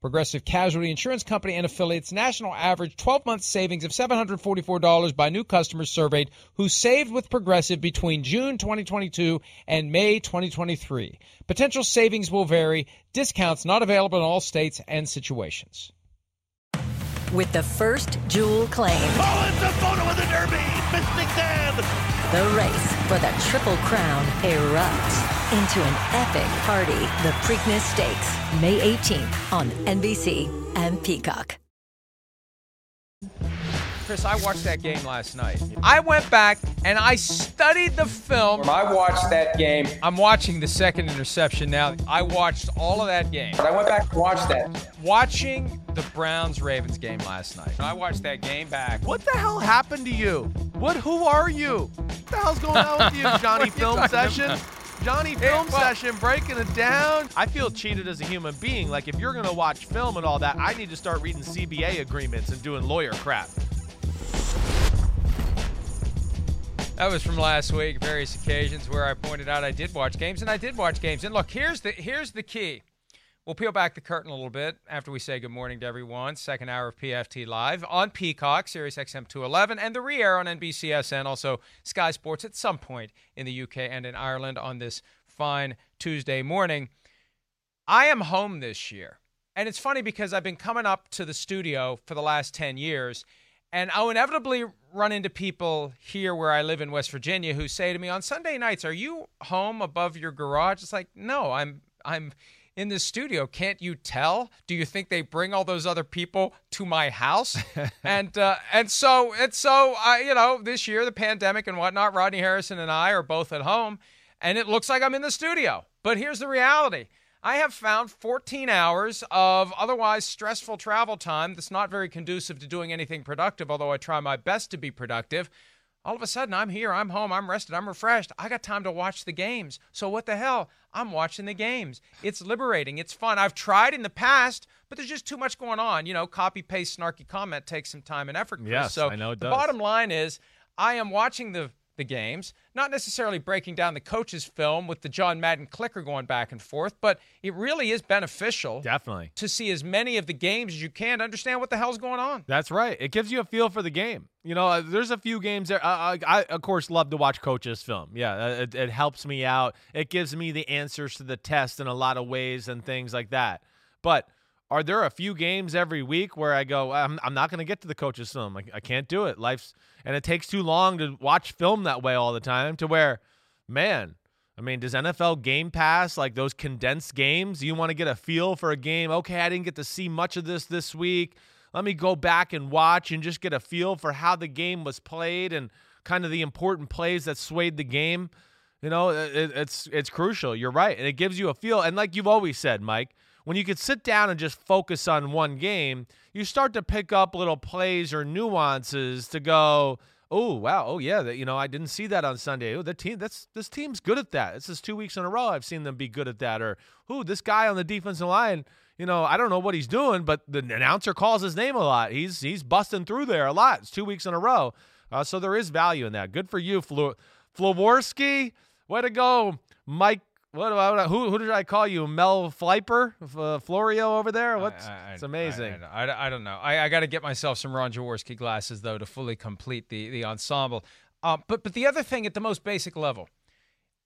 Progressive Casualty Insurance Company and affiliates national average 12 month savings of $744 by new customers surveyed who saved with Progressive between June 2022 and May 2023. Potential savings will vary, discounts not available in all states and situations. With the first Jewel claim. Oh, it's a photo of the Derby! Mystic Dan! The race for the Triple Crown erupts into an epic party. The Preakness Stakes, May 18th on NBC and Peacock. Chris, I watched that game last night. I went back and I studied the film. I watched that game. I'm watching the second interception now. I watched all of that game. I went back and watched that. Watching the Browns Ravens game last night. I watched that game back. What the hell happened to you? What? Who are you? What the hell's going on with you, Johnny Film Session? About? Johnny Film well, Session breaking it down. I feel cheated as a human being. Like if you're gonna watch film and all that, I need to start reading CBA agreements and doing lawyer crap. That was from last week, various occasions where I pointed out I did watch games, and I did watch games. And look, here's the here's the key. We'll peel back the curtain a little bit after we say good morning to everyone. Second hour of PFT Live on Peacock, Sirius XM 211, and the re-air on NBCSN, also Sky Sports at some point in the UK and in Ireland on this fine Tuesday morning. I am home this year. And it's funny because I've been coming up to the studio for the last 10 years, and I'll inevitably run into people here where I live in West Virginia who say to me on Sunday nights, "Are you home above your garage?" It's like, "No, I'm I'm in the studio. Can't you tell? Do you think they bring all those other people to my house?" and uh, and so and so I you know this year the pandemic and whatnot. Rodney Harrison and I are both at home, and it looks like I'm in the studio. But here's the reality. I have found 14 hours of otherwise stressful travel time that's not very conducive to doing anything productive, although I try my best to be productive. All of a sudden, I'm here, I'm home, I'm rested, I'm refreshed. I got time to watch the games. So, what the hell? I'm watching the games. It's liberating, it's fun. I've tried in the past, but there's just too much going on. You know, copy, paste, snarky comment takes some time and effort. Chris. Yes, so I know it the does. bottom line is, I am watching the the games, not necessarily breaking down the coach's film with the John Madden clicker going back and forth, but it really is beneficial. Definitely. To see as many of the games as you can to understand what the hell's going on. That's right. It gives you a feel for the game. You know, uh, there's a few games there. Uh, I, of course, love to watch coaches' film. Yeah, uh, it, it helps me out. It gives me the answers to the test in a lot of ways and things like that. But are there a few games every week where I go, I'm, I'm not going to get to the coach's film. I, I can't do it. Life's and it takes too long to watch film that way all the time. To where, man, I mean, does NFL Game Pass like those condensed games? You want to get a feel for a game? Okay, I didn't get to see much of this this week. Let me go back and watch and just get a feel for how the game was played and kind of the important plays that swayed the game. You know, it, it's it's crucial. You're right, and it gives you a feel. And like you've always said, Mike, when you could sit down and just focus on one game, you start to pick up little plays or nuances to go, oh wow, oh yeah, that you know I didn't see that on Sunday. Oh, the team that's this team's good at that. This is two weeks in a row I've seen them be good at that. Or oh, this guy on the defensive line, you know I don't know what he's doing, but the announcer calls his name a lot. He's he's busting through there a lot. It's two weeks in a row, uh, so there is value in that. Good for you, Flo- Floworski. Way to go, Mike what about who? Who did I call you? Mel Fleiper, uh, Florio over there? What's? I, I, it's amazing. I, I, I don't know. I, I got to get myself some Ron Jaworski glasses though to fully complete the the ensemble. Uh, but but the other thing at the most basic level,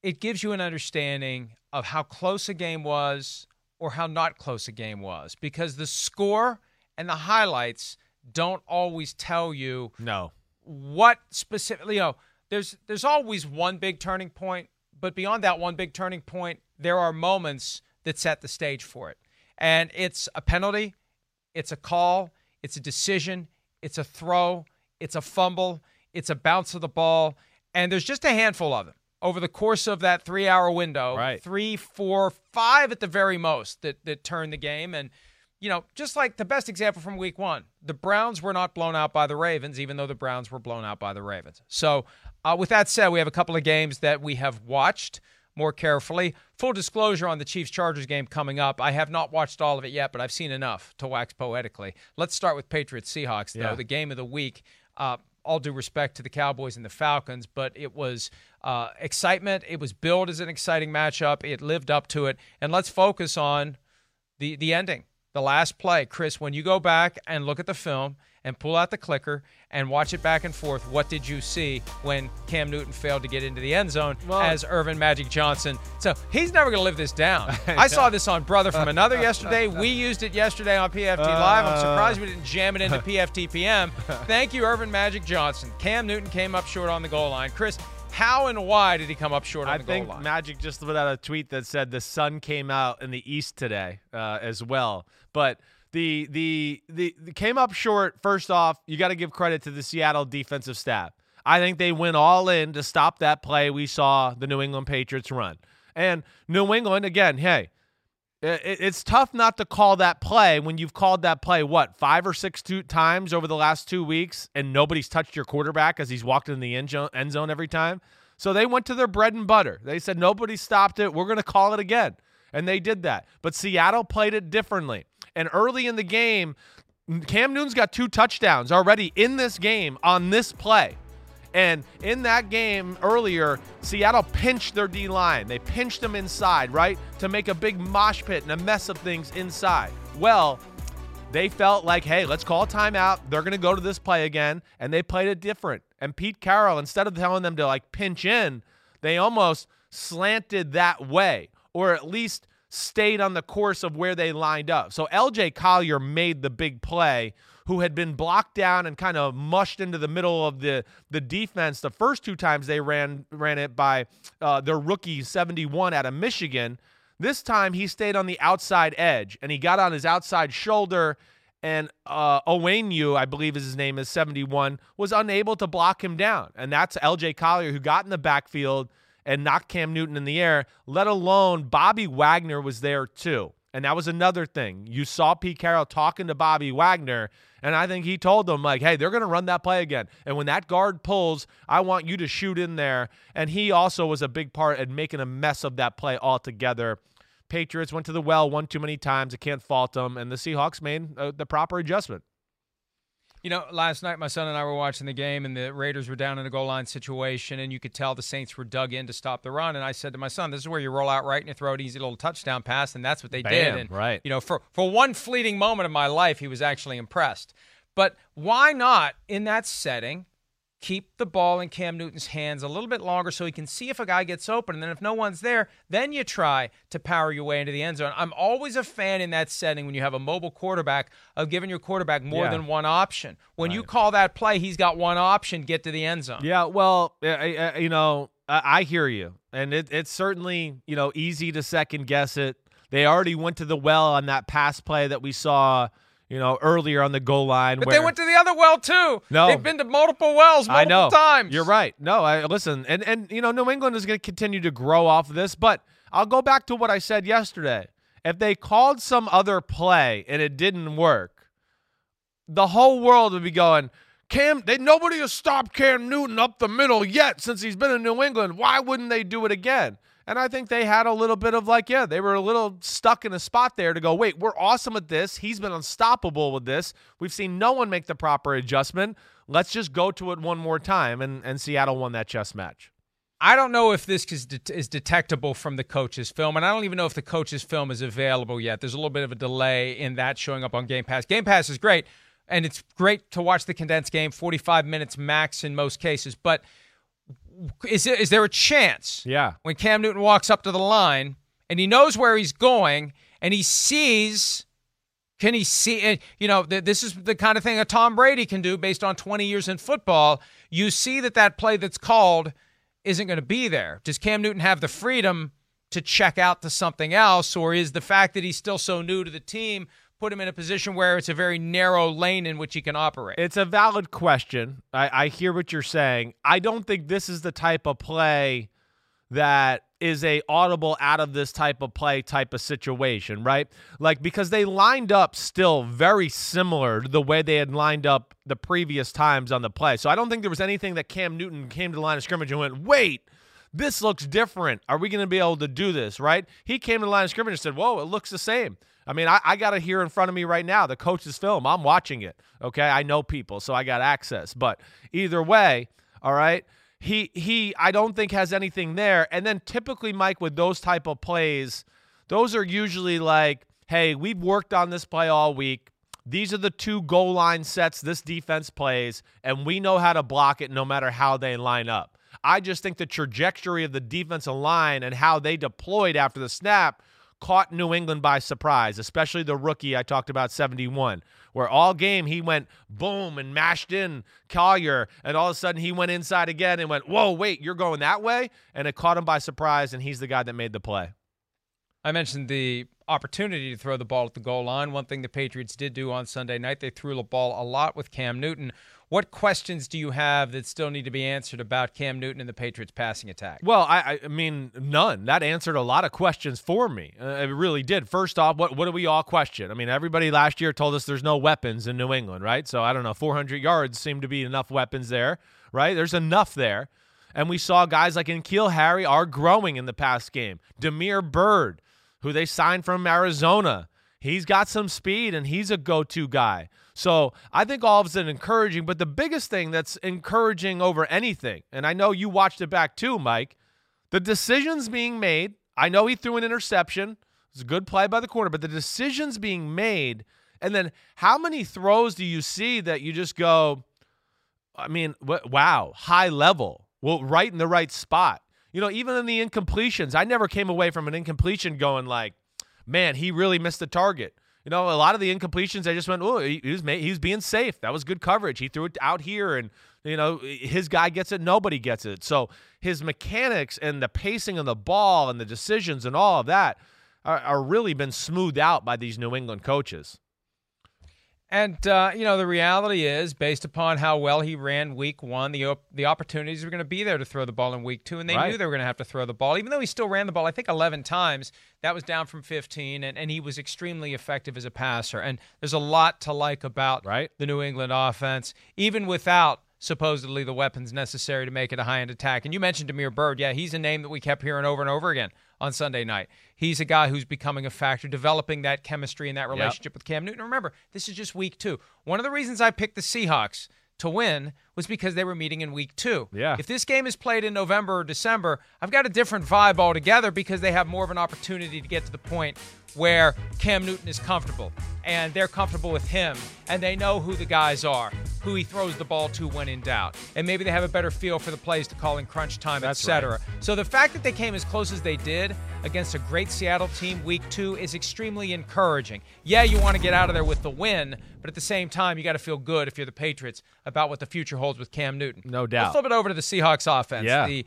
it gives you an understanding of how close a game was or how not close a game was because the score and the highlights don't always tell you no what specifically. You know, there's there's always one big turning point, but beyond that one big turning point, there are moments that set the stage for it. And it's a penalty, it's a call, it's a decision, it's a throw, it's a fumble, it's a bounce of the ball, and there's just a handful of them over the course of that three hour window. Right. Three, four, five at the very most that that turn the game. And you know, just like the best example from week one, the Browns were not blown out by the Ravens, even though the Browns were blown out by the Ravens. So, uh, with that said, we have a couple of games that we have watched more carefully. Full disclosure on the Chiefs Chargers game coming up. I have not watched all of it yet, but I've seen enough to wax poetically. Let's start with Patriots Seahawks, though, Yeah. the game of the week. Uh, all due respect to the Cowboys and the Falcons, but it was uh, excitement. It was billed as an exciting matchup. It lived up to it. And let's focus on the the ending, the last play. Chris, when you go back and look at the film and pull out the clicker and watch it back and forth, what did you see when Cam Newton failed to get into the end zone Well- as Earvin Magic Johnson? So he's never going to live this down. I saw this on Brother from Another yesterday. We used it yesterday on PFT Live. I'm surprised we didn't jam it into PFT PM. Thank you, Earvin Magic Johnson. Cam Newton came up short on the goal line. Chris, how and why did he come up short on I the goal line? I think Magic just put out a tweet that said the sun came out in the east today uh, as well. But the, the the the came up short. First off, you got to give credit to the Seattle defensive staff. I think they went all in to stop that play we saw the New England Patriots run. And New England again, hey, it's tough not to call that play when you've called that play what five or six two times over the last two weeks, and nobody's touched your quarterback as he's walked in the end zone every time. So they went to their bread and butter. They said nobody stopped it. We're going to call it again, and they did that. But Seattle played it differently. And early in the game, Cam Newton's got two touchdowns already in this game on this play. And in that game earlier, Seattle pinched their D line. They pinched them inside, right? To make a big mosh pit and a mess of things inside. Well, they felt like, hey, let's call timeout. They're going to go to this play again. And they played it different. And Pete Carroll, instead of telling them to like pinch in, they almost slanted that way, or at least stayed on the course of where they lined up. So LJ Collier made the big play, who had been blocked down and kind of mushed into the middle of the the defense the first two times they ran ran it by uh, their rookie 71 out of Michigan. This time he stayed on the outside edge and he got on his outside shoulder. And uh, Onwenu, I believe is his name, is 71, was unable to block him down. And that's LJ Collier who got in the backfield and knocked Cam Newton in the air, let alone Bobby Wagner was there too. And that was another thing. You saw Pete Carroll talking to Bobby Wagner, and I think he told them, like, hey, they're going to run that play again. And when that guard pulls, I want you to shoot in there. And he also was a big part in making a mess of that play altogether. Patriots went to the well one too many times. I can't fault them. And the Seahawks made uh, the proper adjustment. You know, last night my son and I were watching the game, and the Raiders were down in a goal line situation, and you could tell the Saints were dug in to stop the run. And I said to my son, "This is where you roll out right and you throw an easy little touchdown pass," and that's what they Bam, did. And right. you know, for for one fleeting moment of my life, he was actually impressed. But why not in that setting? Keep the ball in Cam Newton's hands a little bit longer so he can see if a guy gets open. And then if no one's there, then you try to power your way into the end zone. I'm always a fan in that setting when you have a mobile quarterback of giving your quarterback more Yeah. than one option. When you call that play, he's got one option get to the end zone. Yeah, well, uh, uh, you know, I, I hear you, and it, it's certainly you know easy to second guess it. They already went to the well on that pass play that we saw, you know, earlier on the goal line. But where, they went to the other well too. No. They've been to multiple wells multiple I know. times. You're right. No, I listen, and and you know, New England is going to continue to grow off of this, but I'll go back to what I said yesterday. If they called some other play and it didn't work, the whole world would be going, Cam, they nobody has stopped Cam Newton up the middle yet since he's been in New England. Why wouldn't they do it again? And I think they had a little bit of like, yeah, they were a little stuck in a spot there to go, wait, we're awesome at this. He's been unstoppable with this. We've seen no one make the proper adjustment. Let's just go to it one more time. And, and Seattle won that chess match. I don't know if this is, is detectable from the coach's film, and I don't even know if the coach's film is available yet. There's a little bit of a delay in that showing up on Game Pass. Game Pass is great, and it's great to watch the condensed game, 45 minutes max in most cases. But is there, is there a chance Yeah. when Cam Newton walks up to the line and he knows where he's going and he sees can he see you know this is the kind of thing a Tom Brady can do based on 20 years in football you see that that play that's called isn't going to be there. Does Cam Newton have the freedom to check out to something else, or is the fact that he's still so new to the team put him in a position where it's a very narrow lane in which he can operate? It's a valid question. I, I hear what you're saying. I don't think this is the type of play that is a audible out of this type of play type of situation, right? Like because they lined up still very similar to the way they had lined up the previous times on the play. So I don't think there was anything that Cam Newton came to the line of scrimmage and went, "Wait, this looks different. Are we going to be able to do this?" Right? He came to the line of scrimmage and said, "Whoa, it looks the same." I mean, I, I got it here in front of me right now, the coach's film. I'm watching it. Okay, I know people, so I got access. But either way, all right he he I don't think has anything there. And then typically, Mike, with those type of plays, those are usually like, hey, we've worked on this play all week. These are the two goal line sets this defense plays, and we know how to block it no matter how they line up. I just think the trajectory of the defensive line and how they deployed after the snap caught New England by surprise, especially the rookie I talked about, 71, where all game he went boom and mashed in Collier, and all of a sudden he went inside again and went, whoa, wait, you're going that way? And it caught him by surprise, and he's the guy that made the play. I mentioned the opportunity to throw the ball at the goal line. One thing the Patriots did do on Sunday night, they threw the ball a lot with Cam Newton. What questions do you have that still need to be answered about Cam Newton and the Patriots passing attack? Well, I, I mean, none. That answered a lot of questions for me. Uh, it really did. First off, what what do we all question? I mean, everybody last year told us there's no weapons in New England, right? So I don't know, 400 yards seem to be enough weapons there, right? There's enough there. And we saw guys like N'Keal Harry are growing in the past game. Damiere Byrd, who they signed from Arizona, he's got some speed and he's a go-to guy. So I think all of it's encouraging. But the biggest thing that's encouraging over anything, and I know you watched it back too, Mike, the decisions being made. I know he threw an interception. It's a good play by the corner, but the decisions being made, and then how many throws do you see that you just go, I mean, wow, high level, well, right in the right spot. You know, even in the incompletions, I never came away from an incompletion going like, man, he really missed the target. You know, a lot of the incompletions, I just went, oh, he, was he was being safe. That was good coverage. He threw it out here, and you know his guy gets it, nobody gets it. So his mechanics and the pacing of the ball and the decisions and all of that are, are really been smoothed out by these New England coaches. And uh, you know the reality is, based upon how well he ran Week One, the op- the opportunities were going to be there to throw the ball in Week Two, and they right. knew they were going to have to throw the ball. Even though he still ran the ball, I think 11 times. That was down from 15, and, and he was extremely effective as a passer. And there's a lot to like about right. the New England offense, even without supposedly the weapons necessary to make it a high end attack. And you mentioned Damiere Byrd. Yeah, he's a name that we kept hearing over and over again on Sunday night. He's a guy who's becoming a factor, developing that chemistry and that relationship yep. with Cam Newton. Remember, this is just week two. One of the reasons I picked the Seahawks to win was because they were meeting in week two. Yeah. If this game is played in November or December, I've got a different vibe altogether because they have more of an opportunity to get to the point where Cam Newton is comfortable and they're comfortable with him and they know who the guys are, who he throws the ball to when in doubt. And maybe they have a better feel for the plays to call in crunch time, etc. Right. So the fact that they came as close as they did against a great Seattle team week 2 is extremely encouraging. Yeah, you want to get out of there with the win, but at the same time, you got to feel good if you're the Patriots about what the future holds with Cam Newton. No doubt. Let's flip it over to the Seahawks offense. Yeah. The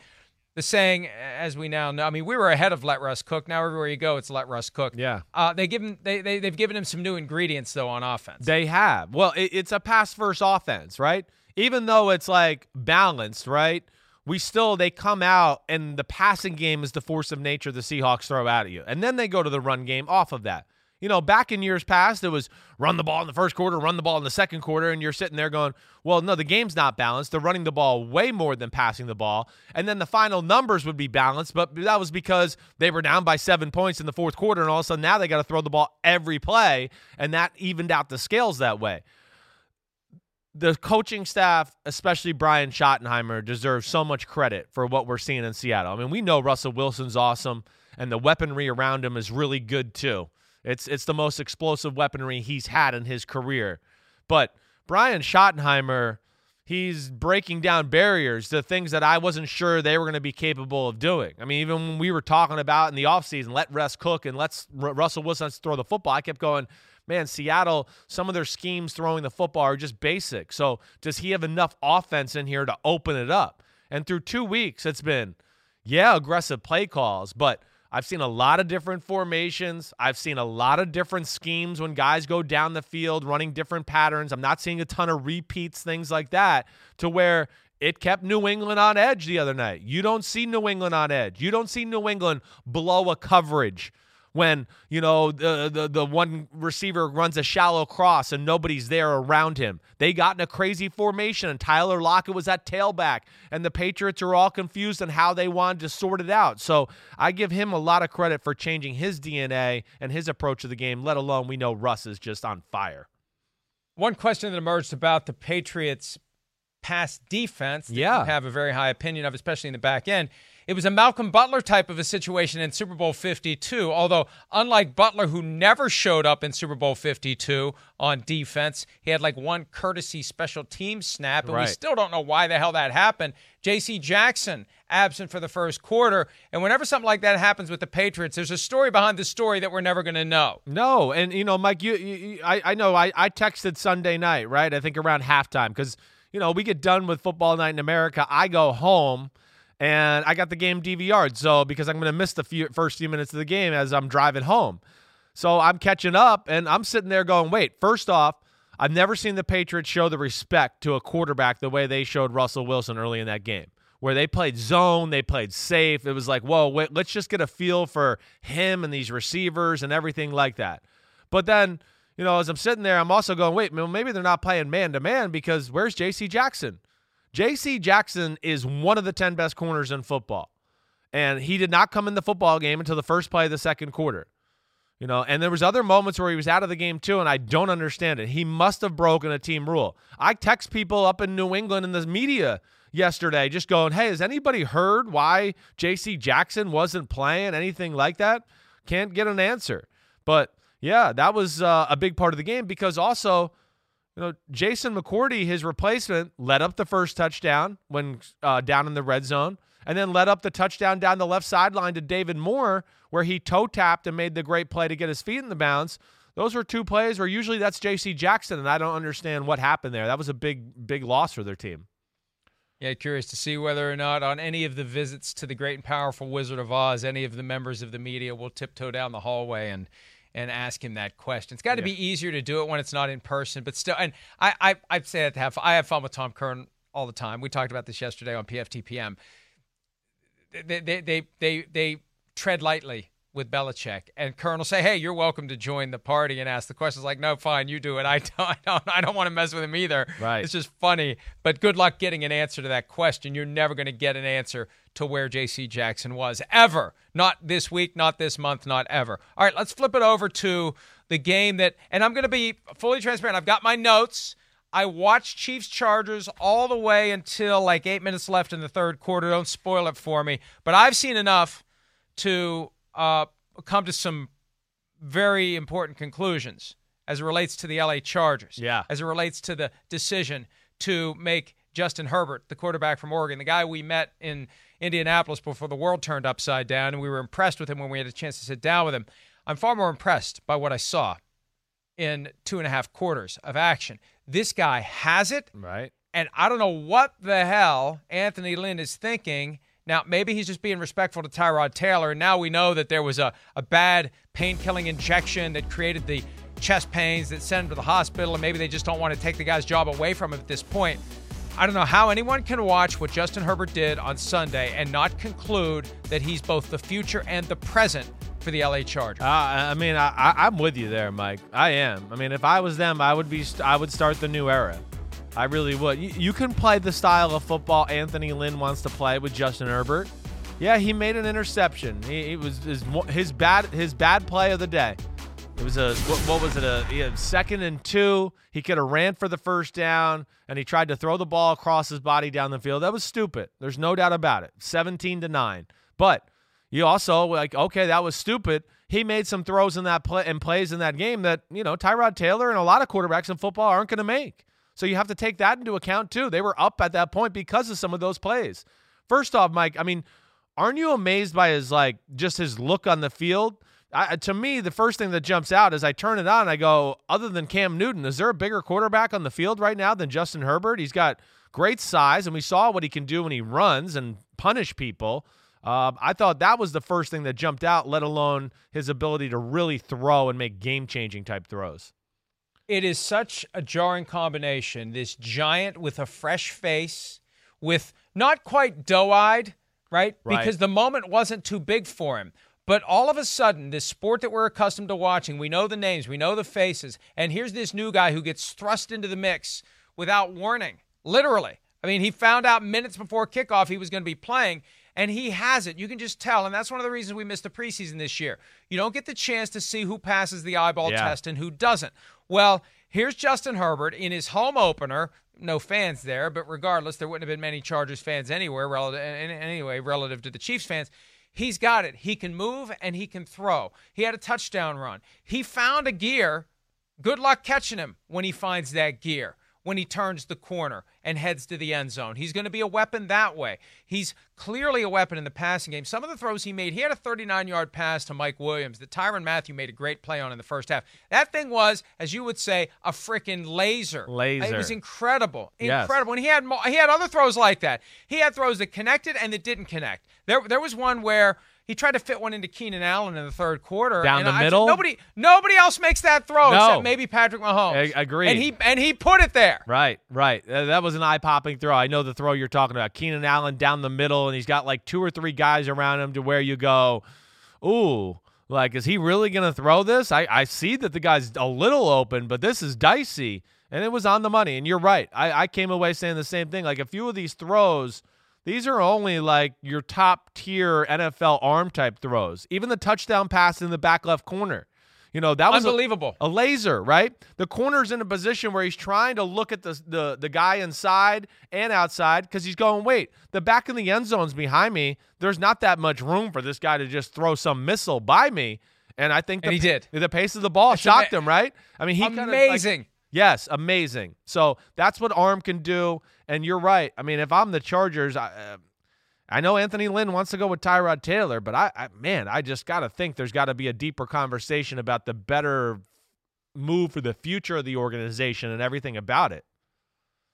the saying, as we now know, I mean, we were ahead of let Russ cook. Now everywhere you go, it's let Russ cook. Yeah. Uh, they give him, they, they they've given him some new ingredients though on offense. They have. Well, it, it's a pass first offense, right? Even though it's like balanced, right? We still they come out and the passing game is the force of nature the Seahawks throw out at you, and then they go to the run game off of that. You know, back in years past, it was run the ball in the first quarter, run the ball in the second quarter, and you're sitting there going, well, no, the game's not balanced. They're running the ball way more than passing the ball. And then the final numbers would be balanced, but that was because they were down by seven points in the fourth quarter, and all of a sudden now they got to throw the ball every play, and that evened out the scales that way. The coaching staff, especially Brian Schottenheimer, deserves so much credit for what we're seeing in Seattle. I mean, we know Russell Wilson's awesome, and the weaponry around him is really good too. It's it's the most explosive weaponry he's had in his career. But Brian Schottenheimer, he's breaking down barriers to things that I wasn't sure they were going to be capable of doing. I mean, even when we were talking about in the offseason, let Russ cook and let's Russell Wilson throw the football, I kept going, man, Seattle, some of their schemes throwing the football are just basic. So does he have enough offense in here to open it up? And through two weeks, it's been, yeah, aggressive play calls, but I've seen a lot of different formations. I've seen a lot of different schemes when guys go down the field running different patterns. I'm not seeing a ton of repeats, things like that, to where it kept New England on edge the other night. You don't see New England on edge. You don't see New England blow a coverage when you know the, the the one receiver runs a shallow cross and nobody's there around him. They got in a crazy formation and Tyler Lockett was at tailback and the Patriots are all confused on how they wanted to sort it out. So I give him a lot of credit for changing his DNA and his approach to the game, let alone we know Russ is just on fire. One question that emerged about the Patriots pass defense that Yeah. you have a very high opinion of, especially in the back end. It was a Malcolm Butler type of a situation in Super Bowl 52, although unlike Butler, who never showed up in Super Bowl 52 on defense, he had like one courtesy special team snap, and we still don't know why the hell that happened. J.C. Jackson absent for the first quarter, and whenever something like that happens with the Patriots, there's a story behind the story that we're never going to know. No, and you know, Mike, you, you you- I, I know I, I texted Sunday night, right? I think around halftime because you know we get done with football night in America. I go home and I got the game DVR'd, so because I'm going to miss the few, first few minutes of the game as I'm driving home, so I'm catching up and I'm sitting there going, wait, first off. I've never seen the Patriots show the respect to a quarterback the way they showed Russell Wilson early in that game, where they played zone, they played safe. It was like, whoa, wait, let's just get a feel for him and these receivers and everything like that. But then, you know, as I'm sitting there, I'm also going, wait, maybe they're not playing man to man because where's J.C. Jackson? J.C. Jackson is one of the 10 best corners in football. And he did not come in the football game until the first play of the second quarter. You know, and there was other moments where he was out of the game too, and I don't understand it. He must have broken a team rule. I text people up in New England in the media yesterday, just going, "Hey, has anybody heard why J.C. Jackson wasn't playing? Anything like that?" Can't get an answer. But yeah, that was uh, a big part of the game because also, you know, Jason McCourty, his replacement, led up the first touchdown when uh, down in the red zone, and then led up the touchdown down the left sideline to David Moore, where he toe tapped and made the great play to get his feet in the bounds. Those were two plays where usually that's J.C. Jackson, and I don't understand what happened there. That was a big, big loss for their team. Yeah, curious to see whether or not on any of the visits to the great and powerful Wizard of Oz, any of the members of the media will tiptoe down the hallway and and ask him that question. It's got to be easier to do it when it's not in person, but still. And I I I say that to have I have fun with Tom Curran all the time. We talked about this yesterday on PFTPM. They they they they, they tread lightly with Belichick, and Curran say, "Hey, you're welcome to join the party," and ask the questions like, "No, fine, you do it. I don't, I don't, I don't want to mess with him either." Right. It's just funny, but good luck getting an answer to that question. You're never going to get an answer to where J.C. Jackson was ever. Not this week, not this month, not ever. All right, let's flip it over to the game that, and I'm going to be fully transparent. I've got my notes. I watched Chiefs Chargers all the way until like eight minutes left in the third quarter. Don't spoil it for me, but I've seen enough to uh, come to some very important conclusions as it relates to the LA Chargers. Yeah. As it relates to the decision to make Justin Herbert, the quarterback from Oregon, the guy we met in Indianapolis before the world turned upside down, and we were impressed with him when we had a chance to sit down with him. I'm far more impressed by what I saw in two and a half quarters of action. This guy has it. Right. And I don't know what the hell Anthony Lynn is thinking. Now, maybe he's just being respectful to Tyrod Taylor. And now we know that there was a, a bad pain killing injection that created the chest pains that sent him to the hospital. And maybe they just don't want to take the guy's job away from him at this point. I don't know how anyone can watch what Justin Herbert did on Sunday and not conclude that he's both the future and the present for the LA Chargers. Uh, I mean, I, I'm with you there, Mike. I am. I mean, if I was them, I would be. I would start the new era. I really would. You, you can play the style of football Anthony Lynn wants to play with Justin Herbert. Yeah, he made an interception. He, was his, his bad his bad play of the day. It was a what, what was it a second and two. He could have ran for the first down, and he tried to throw the ball across his body down the field. That was stupid. There's no doubt about it. Seventeen to nine. But you also like okay, that was stupid. He made some throws in that play and plays in that game that you know Tyrod Taylor and a lot of quarterbacks in football aren't going to make. So you have to take that into account too. They were up at that point because of some of those plays. First off, Mike, I mean, aren't you amazed by his like just his look on the field? I, to me, the first thing that jumps out is I turn it on. I go, other than Cam Newton, is there a bigger quarterback on the field right now than Justin Herbert? He's got great size, and we saw what he can do when he runs and punish people. Um, I thought that was the first thing that jumped out, let alone his ability to really throw and make game changing type throws. It is such a jarring combination. This giant with a fresh face, with not quite doe eyed, right? Right. Because the moment wasn't too big for him. But all of a sudden, this sport that we're accustomed to watching, we know the names, we know the faces, and here's this new guy who gets thrust into the mix without warning, literally. I mean, he found out minutes before kickoff he was going to be playing, and he has it. You can just tell, and that's one of the reasons we missed the preseason this year. You don't get the chance to see who passes the eyeball Yeah. test and who doesn't. Well, here's Justin Herbert in his home opener. No fans there, but regardless, there wouldn't have been many Chargers fans anywhere. Relative, anyway, relative to the Chiefs fans, he's got it. He can move and he can throw. He had a touchdown run. He found a gear. Good luck catching him when he finds that gear. When he turns the corner and heads to the end zone, he's going to be a weapon that way. He's clearly a weapon in the passing game. Some of the throws he made, he had a 39 yard pass to Mike Williams that Tyrann Mathieu made a great play on in the first half. That thing was, as you would say, a freaking laser. Laser. It was incredible, Yes. incredible. And he had mo- he had other throws like that. He had throws that connected and that didn't connect. There there was one where he tried to fit one into Keenan Allen in the third quarter. Down and the I- middle? Nobody nobody else makes that throw No. except maybe Patrick Mahomes. I- agreed. And he and he put it there. Right, right. That was an eye popping throw. I know the throw you're talking about. Keenan Allen down the middle, and he's got like two or three guys around him to where you go, ooh, like, is he really going to throw this? I, I see that the guy's a little open, but this is dicey. And it was on the money. And you're right. I, I came away saying the same thing. Like, a few of these throws, these are only like your top tier NFL arm type throws. Even the touchdown pass in the back left corner. You know, that was Unbelievable. a laser, right? The corner's in a position where he's trying to look at the the, the guy inside and outside because he's going, wait, the back of the end zone's behind me. There's not that much room for this guy to just throw some missile by me. And I think the, And he did. The pace of the ball shocked him, right? I mean, he kinda, like- Amazing. Yes, amazing. So that's what arm can do. And you're right. I mean, if I'm the Chargers, I, uh, I know Anthony Lynn wants to go with Tyrod Taylor, but I, I man, I just got to think there's got to be a deeper conversation about the better move for the future of the organization and everything about it.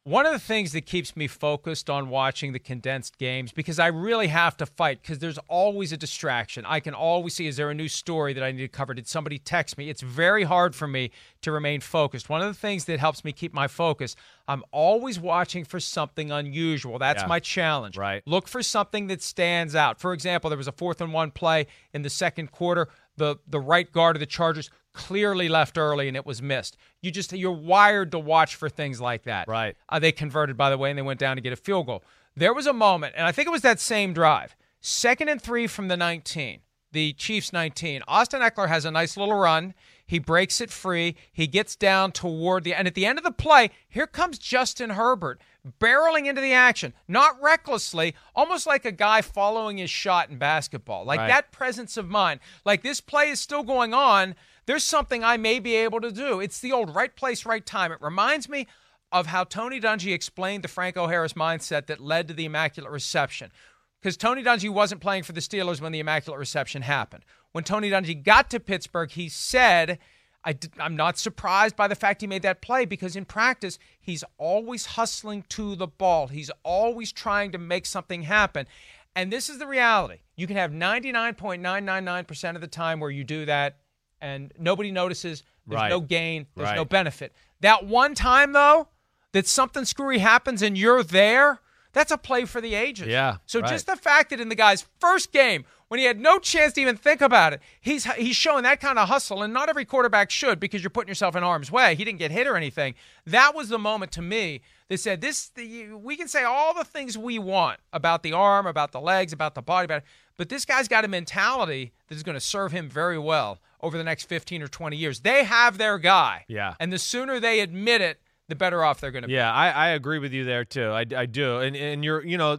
One of the things that keeps me focused on watching the condensed games because I really have to fight because there's always a distraction. I can always see is there a new story that I need to cover? Did somebody text me? It's very hard for me to remain focused. One of the things that helps me keep my focus, I'm always watching for something unusual. That's Yeah. my challenge. Right. Look for something that stands out. For example, there was a fourth and one play in the second quarter. The the right guard of the Chargers clearly left early and it was missed. You just you're wired to watch for things like that. Right. Uh, they converted, by the way, and they went down to get a field goal. There was a moment, and I think it was that same drive, second and three from the 19, the Chiefs 19. Austin Ekeler has a nice little run. He breaks it free. He gets down toward the, and at the end of the play, here comes Justin Herbert barreling into the action, not recklessly, almost like a guy following his shot in basketball. Like Right. that presence of mind. Like this play is still going on. There's something I may be able to do. It's the old right place, right time. It reminds me of how Tony Dungy explained the Franco Harris mindset that led to the Immaculate Reception. Because Tony Dungy wasn't playing for the Steelers when the Immaculate Reception happened. When Tony Dungy got to Pittsburgh, he said, I am not surprised by the fact he made that play because in practice, he's always hustling to the ball. He's always trying to make something happen. And this is the reality. You can have 99.999% of the time where you do that and nobody notices. There's Right. no gain, there's no benefit. That one time, though, that something screwy happens and you're there, that's a play for the ages. Yeah, So right. just the fact that in the guy's first game, when he had no chance to even think about it, he's he's showing that kind of hustle, and not every quarterback should because you're putting yourself in harm's way. He didn't get hit or anything. That was the moment to me that said this. The, we can say all the things we want about the arm, about the legs, about the body, about, but this guy's got a mentality that is going to serve him very well over the next 15 or 20 years. They have their guy. Yeah. And the sooner they admit it, the better off they're going to be. Yeah, I, I agree with you there too. I, I do, and and you're you know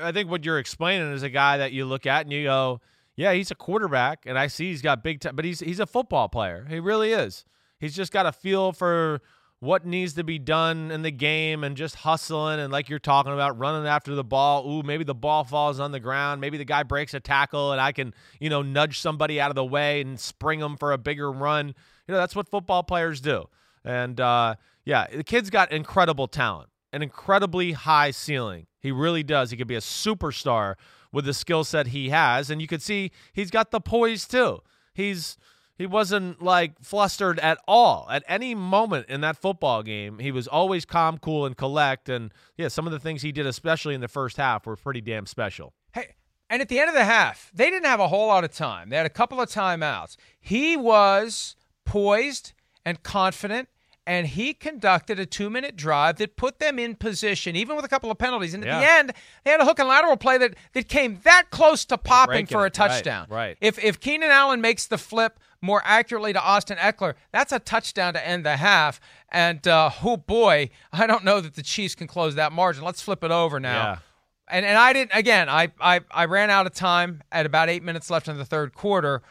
I think what you're explaining is a guy that you look at and you go, yeah, he's a quarterback, and I see he's got big time, but he's he's a football player. He really is. He's just got a feel for what needs to be done in the game and just hustling and like you're talking about running after the ball. Ooh, maybe the ball falls on the ground. Maybe the guy breaks a tackle and I can, you know, nudge somebody out of the way and spring them for a bigger run. You know, that's what football players do. And uh, yeah, the kid's got incredible talent, an incredibly high ceiling. He really does. He could be a superstar with the skill set he has. And you could see he's got the poise too. He's he wasn't like flustered at all at any moment in that football game. He was always calm, cool, and collect. And yeah, some of the things he did, especially in the first half, were pretty damn special. Hey, and at the end of the half, they didn't have a whole lot of time. They had a couple of timeouts. He was poised and confident and he conducted a two minute drive that put them in position, even with a couple of penalties. And at Yeah. the end, they had a hook and lateral play that, that came that close to popping Breaking for a it. Right, touchdown. right. If if Keenan Allen makes the flip more accurately to Austin Ekeler, that's a touchdown to end the half. And uh, oh boy, I don't know that the Chiefs can close that margin. Let's flip it over now. Yeah. And and I didn't again. I, I I ran out of time at about eight minutes left in the third quarter,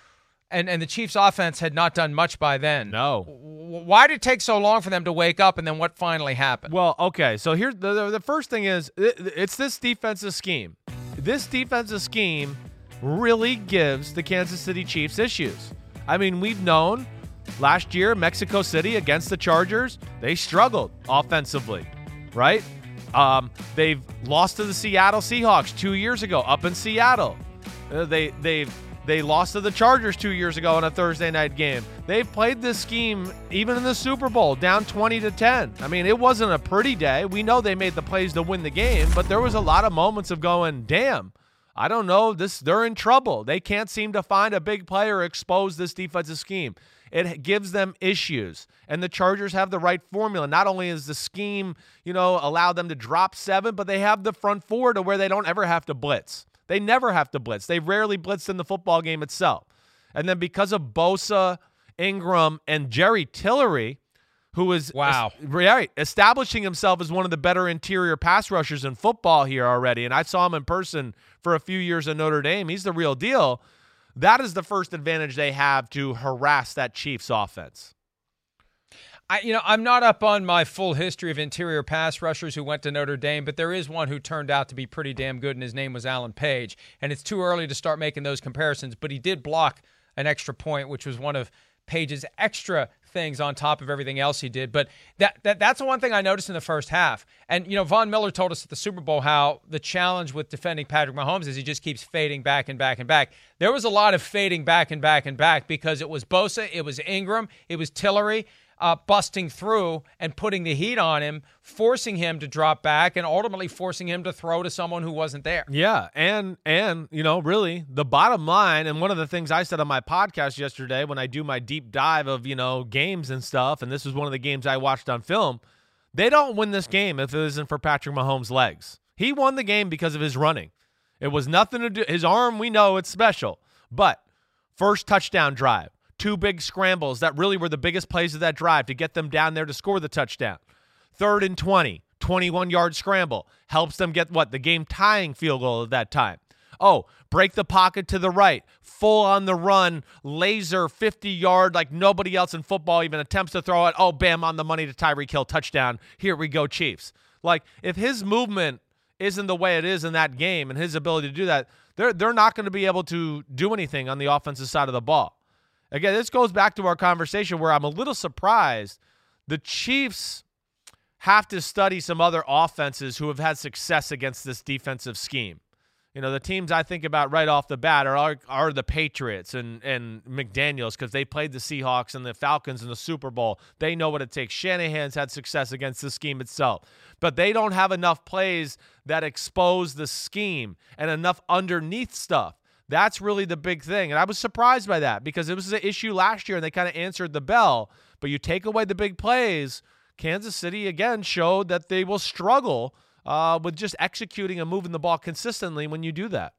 and and the Chiefs' offense had not done much by then. No. Why did it take so long for them to wake up, and then what finally happened? Well, okay. So here's the, the, the first thing is it, it's this defensive scheme. This defensive scheme really gives the Kansas City Chiefs issues. I mean, we've known last year Mexico City against the Chargers, they struggled offensively, right? Um, they've lost to the Seattle Seahawks two years ago up in Seattle. Uh, they they've they lost to the Chargers two years ago in a Thursday night game. They've played this scheme even in the Super Bowl, down 20 to 10. I mean, it wasn't a pretty day. We know they made the plays to win the game, but there was a lot of moments of going, damn. I don't know. This they're in trouble. They can't seem to find a big player expose this defensive scheme. It gives them issues. And the Chargers have the right formula. Not only is the scheme, you know, allow them to drop seven, but they have the front four to where they don't ever have to blitz. They never have to blitz. They rarely blitzed in the football game itself. And then because of Bosa, Ingram, and Jerry Tillery, who is Wow. right establishing himself as one of the better interior pass rushers in football here already. And I saw him in person for a few years at Notre Dame. He's the real deal. That is the first advantage they have to harass that Chiefs offense. I, you know, I'm not up on my full history of interior pass rushers who went to Notre Dame, but there is one who turned out to be pretty damn good, and his name was Alan Page. And it's too early to start making those comparisons, but he did block an extra point, which was one of Page's extra things on top of everything else he did. But that, that that's the one thing I noticed in the first half. And you know, Von Miller told us at the Super Bowl how the challenge with defending Patrick Mahomes is he just keeps fading back and back and back. There was a lot of fading back and back and back because it was Bosa, it was Ingram, it was Tillery uh, busting through and putting the heat on him, forcing him to drop back, and ultimately forcing him to throw to someone who wasn't there. Yeah, and and you know, really, the bottom line, and one of the things I said on my podcast yesterday when I do my deep dive of you know games and stuff, and this was one of the games I watched on film. They don't win this game if it isn't for Patrick Mahomes' legs. He won the game because of his running. It was nothing to do. His arm, we know it's special, but first touchdown drive, two big scrambles that really were the biggest plays of that drive to get them down there to score the touchdown. Third and 20, 21 yard scramble helps them get what? The game tying field goal at that time. Oh, break the pocket to the right, full on the run, laser 50 yard like nobody else in football even attempts to throw it. Oh, bam, on the money to Tyreek Hill, touchdown. Here we go, Chiefs. Like, if his movement isn't the way it is in that game and his ability to do that, they're, they're not going to be able to do anything on the offensive side of the ball. Again, this goes back to our conversation where I'm a little surprised the Chiefs have to study some other offenses who have had success against this defensive scheme. You know, the teams I think about right off the bat are are, the Patriots and and McDaniels because they played the Seahawks and the Falcons in the Super Bowl. They know what it takes. Shanahan's had success against the scheme itself, but they don't have enough plays that expose the scheme and enough underneath stuff. That's really the big thing. And I was surprised by that because it was an issue last year and they kind of answered the bell. But you take away the big plays, Kansas City again showed that they will struggle uh, with just executing and moving the ball consistently when you do that.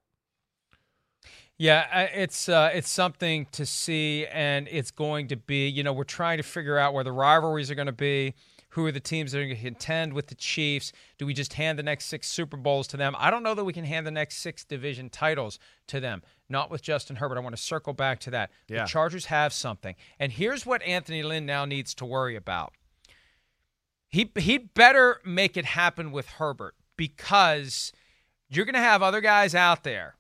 Yeah, it's uh, it's something to see, and it's going to be. You know, we're trying to figure out where the rivalries are going to be. Who are the teams that are going to contend with the Chiefs? Do we just hand the next six Super Bowls to them? I don't know that we can hand the next six division titles to them. Not with Justin Herbert. I want to circle back to that. Yeah. The Chargers have something, and here's what Anthony Lynn now needs to worry about. he he'd better make it happen with Herbert because you're going to have other guys out there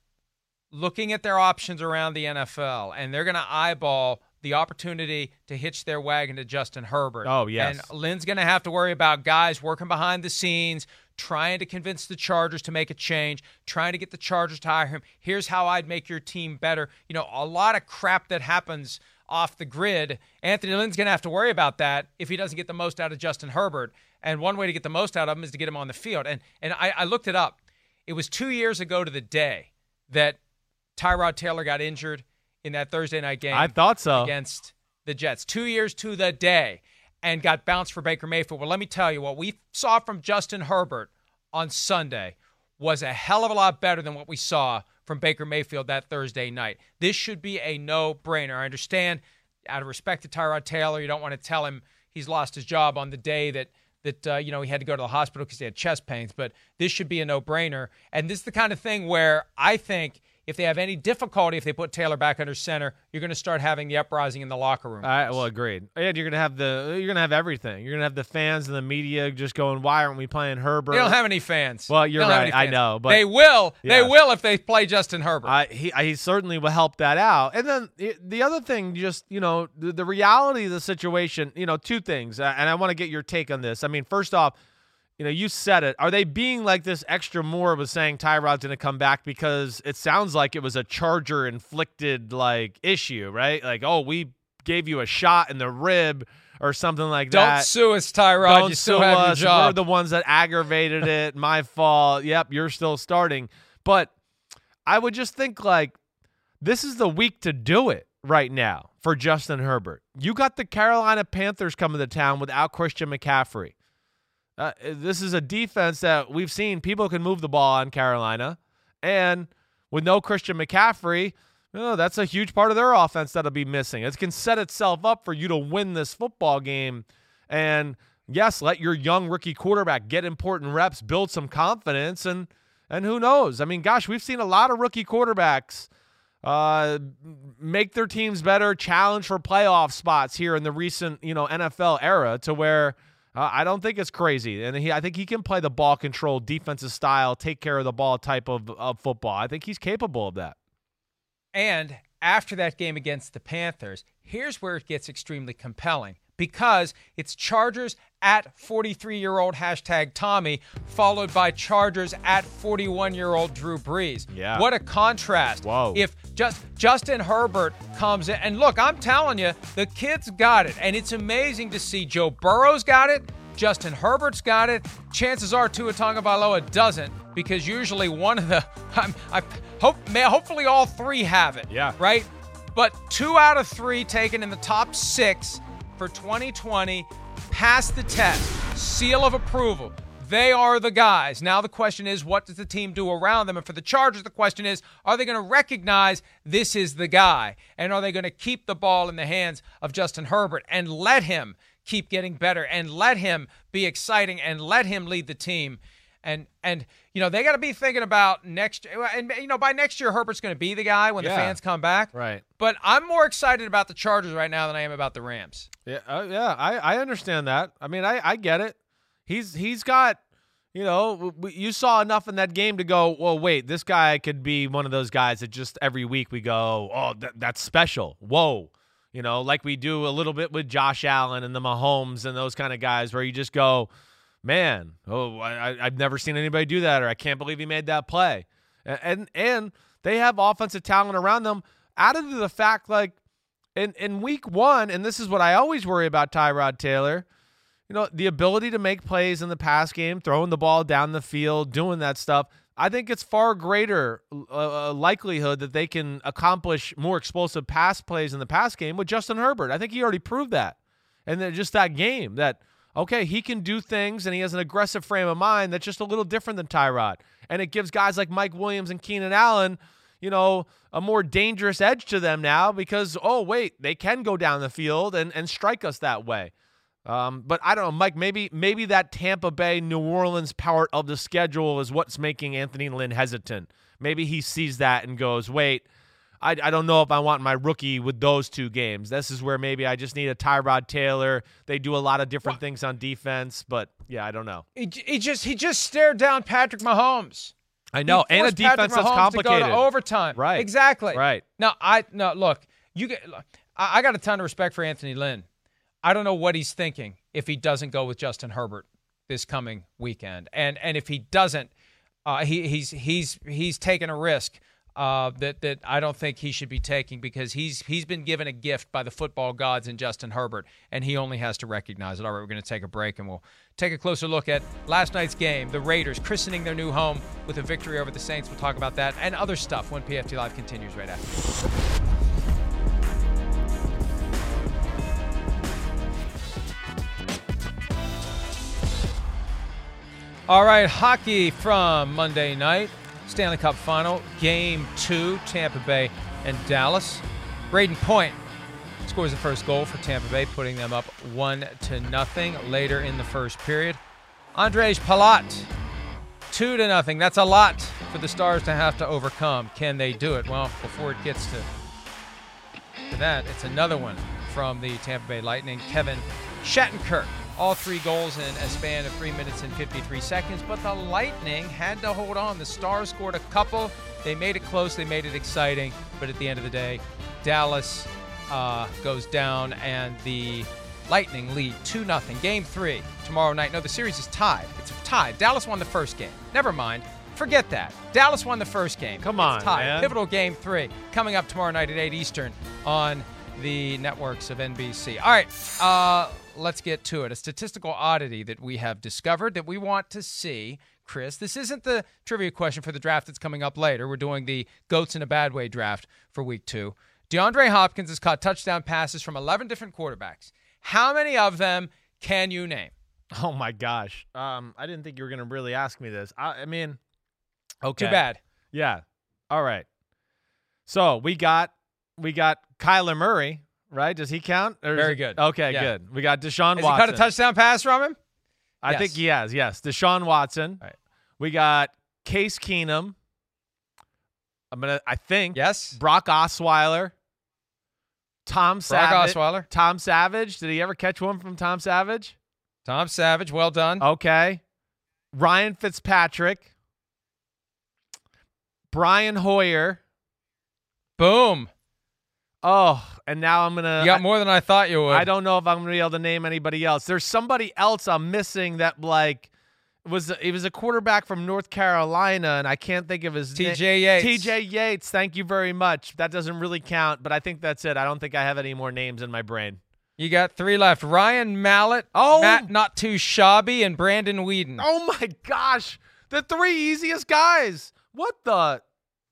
looking at their options around the NFL, and they're going to eyeball the opportunity to hitch their wagon to Justin Herbert. Oh, yes. And Lynn's going to have to worry about guys working behind the scenes, trying to convince the Chargers to make a change, trying to get the Chargers to hire him. Here's how I'd make your team better. You know, a lot of crap that happens off the grid. Anthony Lynn's going to have to worry about that if he doesn't get the most out of Justin Herbert. And one way to get the most out of him is to get him on the field. And and I, I looked it up. It was two years ago to the day that Tyrod Taylor got injured in that Thursday night game. I thought so. Against the Jets. Two years to the day and got bounced for Baker Mayfield. Well, let me tell you what we saw from Justin Herbert on Sunday was a hell of a lot better than what we saw from Baker Mayfield that Thursday night. This should be a no brainer. I understand, out of respect to Tyrod Taylor, you don't want to tell him he's lost his job on the day that. That uh, you know he had to go to the hospital because he had chest pains, but this should be a no-brainer. And this is the kind of thing where I think if they have any difficulty, if they put Taylor back under center, you're going to start having the uprising in the locker room. I well agreed. And you're gonna have the you're gonna have everything. You're gonna have the fans and the media just going, "Why aren't we playing Herbert?" They don't have any fans. Well, you're They don't have right. I know, but- they will. They will if they play Justin Herbert. I, he he certainly will help that out. And then the- the other thing, just you know, the, the reality of the situation. You know, two things, and I want to get your take on this. I mean, first off, you know, you said it. Are they being like this extra more with saying Tyrod's going to come back because it sounds like it was a Charger inflicted like issue, right? Like, oh, we gave you a shot in the rib or something like that. don't sue us, Tyrod. Don't you still sue have us. your job. We're the ones that aggravated it. My fault. Yep, you're still starting. But I would just think like this is the week to do it right now for Justin Herbert. You got the Carolina Panthers coming to town without Christian McCaffrey. Uh, this is a defense that we've seen people can move the ball on Carolina, and with no Christian McCaffrey, that's a huge part of their offense that'll be missing. It can set itself up for you to win this football game, and yes, let your young rookie quarterback get important reps, build some confidence, and and who knows? I mean, gosh, we've seen a lot of rookie quarterbacks uh, make their teams better, challenge for playoff spots here in the recent you know NFL era, to where. Uh, I don't think it's crazy, and he, I think he can play the ball control, defensive style, take care of the ball type of, of football. I think he's capable of that. And after that game against the Panthers, here's where it gets extremely compelling because it's Chargers at 43 year old hashtag Tommy, followed by Chargers at 41 year old Drew Brees. Yeah. What a contrast. Whoa. If just Justin Herbert comes in, and look, I'm telling you, the kid's got it. And it's amazing to see Joe Burrow's got it. Justin Herbert's got it. Chances are Tua Tagovailoa doesn't, because usually one of the, I'm, I hope, may, hopefully all three have it. Yeah. Right. But two out of three taken in the top six for 2020 passed the test. Seal of approval. They are the guys. Now the question is, what does the team do around them? And for the Chargers, the question is, are they going to recognize this is the guy? And are they going to keep the ball in the hands of Justin Herbert and let him keep getting better and let him be exciting and let him lead the team? And and you know they got to be thinking about next. And you know by next year Herbert's going to be the guy when the fans come back. Right. But I'm more excited about the Chargers right now than I am about the Rams. Yeah, uh, yeah, I, I understand that. I mean, I, I get it. He's he's got, you know, you saw enough in that game to go, well, wait, this guy could be one of those guys that just every week we go, oh, that, that's special. Whoa, you know, like we do a little bit with Josh Allen and the Mahomes and those kind of guys, where you just go, man, oh, I, I've never seen anybody do that, or I can't believe he made that play, A- and and they have offensive talent around them. Added to the fact, like in in week one, and this is what I always worry about Tyrod Taylor. You know, the ability to make plays in the pass game, throwing the ball down the field, doing that stuff. I think it's far greater uh, uh, likelihood that they can accomplish more explosive pass plays in the pass game with Justin Herbert. I think he already proved that. And then just that game that okay, he can do things and he has an aggressive frame of mind that's just a little different than Tyrod. And it gives guys like Mike Williams and Keenan Allen you know, a more dangerous edge to them now because, oh, wait, they can go down the field and, and strike us that way. Um, but I don't know, Mike, maybe maybe that Tampa Bay, New Orleans part of the schedule is what's making Anthony Lynn hesitant. Maybe he sees that and goes, wait, I, I don't know if I want my rookie with those two games. This is where maybe I just need a Tyrod Taylor. They do a lot of different things on defense, but yeah, I don't know. He, he just he just stared down Patrick Mahomes. I know, and a defense that's complicated. To go to overtime. Right. Exactly. Right. Now I no look. You get. I, I got a ton of respect for Anthony Lynn. I don't know what he's thinking if he doesn't go with Justin Herbert this coming weekend, and and if he doesn't, uh, he he's he's he's taking a risk. Uh, that that I don't think he should be taking because he's he's been given a gift by the football gods in Justin Herbert, and he only has to recognize it. All right, we're going to take a break, and we'll take a closer look at last night's game. The Raiders christening their new home with a victory over the Saints. We'll talk about that and other stuff when PFT Live continues right after. All right, hockey from Monday night. Stanley Cup final, game two, Tampa Bay and Dallas. Brayden Point scores the first goal for Tampa Bay, putting them up one to nothing later in the first period. Ondrej Palat, two to nothing. That's a lot for the Stars to have to overcome. Can they do it? Well, before it gets to, to that, it's another one from the Tampa Bay Lightning. Kevin Shattenkirk all three goals in a span of 3 minutes and 53 seconds, but the Lightning had to hold on. The Stars scored a couple. They made it close, they made it exciting, but at the end of the day, Dallas uh, goes down and the Lightning lead 2 0. Game three tomorrow night. No, the series is tied. It's tied. Dallas won the first game. Never mind. Forget that. Dallas won the first game. Come It's on, tied. man. Pivotal game three coming up tomorrow night at 8 Eastern on the networks of NBC. All right, uh, let's get to it. A statistical oddity that we have discovered that we want to see. Chris, this isn't the trivia question for the draft that's coming up later. We're doing the goats in a bad way draft for week two. DeAndre Hopkins has caught touchdown passes from 11 different quarterbacks. How many of them can you name? Oh my gosh. Um, I didn't think you were gonna really ask me this. I, I mean, okay. Too bad. Yeah. All right. So we got we got Kyler Murray, right? Does he count? Very good. Okay, Yeah. good. We got Deshaun Has Watson. he caught a touchdown pass from him? I Yes. think he has. Yes, Deshaun Watson. Right. We got Case Keenum. I'm gonna. I think. Yes. Brock Osweiler. Tom Savage. Brock Osweiler. Tom Savage. Did he ever catch one from Tom Savage? Tom Savage, well done. Okay. Ryan Fitzpatrick. Brian Hoyer. Boom. Oh, and now I'm gonna. You got I- more than I thought you would. I don't know if I'm gonna be able to name anybody else. There's somebody else I'm missing that like was he was a quarterback from North Carolina, and I can't think of his name. TJ Yates. TJ Yates. Thank you very much. That doesn't really count, but I think that's it. I don't think I have any more names in my brain. You got three left. Ryan Mallett, Oh. Matt Not Too Shabby, and Brandon Weeden. Oh my gosh, the three easiest guys. What the?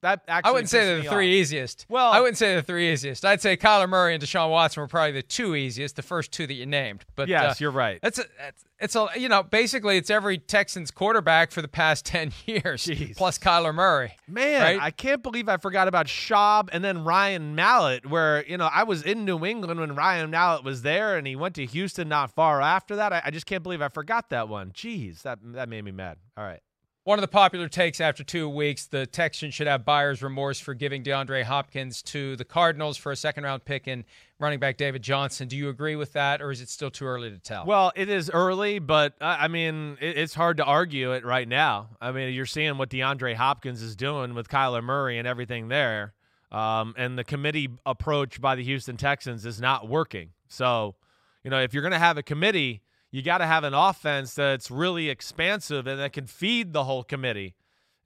That actually. I wouldn't say they're the three off. easiest. Well- I wouldn't say the three easiest. I'd say Kyler Murray and Deshaun Watson were probably the two easiest, the first two that you named. But Yes, uh, you're right. That's a, it's, it's a you know basically it's every Texans quarterback for the past ten years Jeez. plus Kyler Murray. Man, right? I can't believe I forgot about Schaub and then Ryan Mallett, where, you know, I was in New England when Ryan Mallett was there and he went to Houston not far after that. I, I just can't believe I forgot that one. Jeez, that that made me mad. All right. One of the popular takes after two weeks, the Texans should have buyer's remorse for giving DeAndre Hopkins to the Cardinals for a second round pick and running back David Johnson. Do you agree with that, or is it still too early to tell? Well, it is early, but I mean, it, it's hard to argue it right now. I mean, you're seeing what DeAndre Hopkins is doing with Kyler Murray and everything there. Um, and the committee approach by the Houston Texans is not working. So, you know, if you're going to have a committee, you got to have an offense that's really expansive and that can feed the whole committee.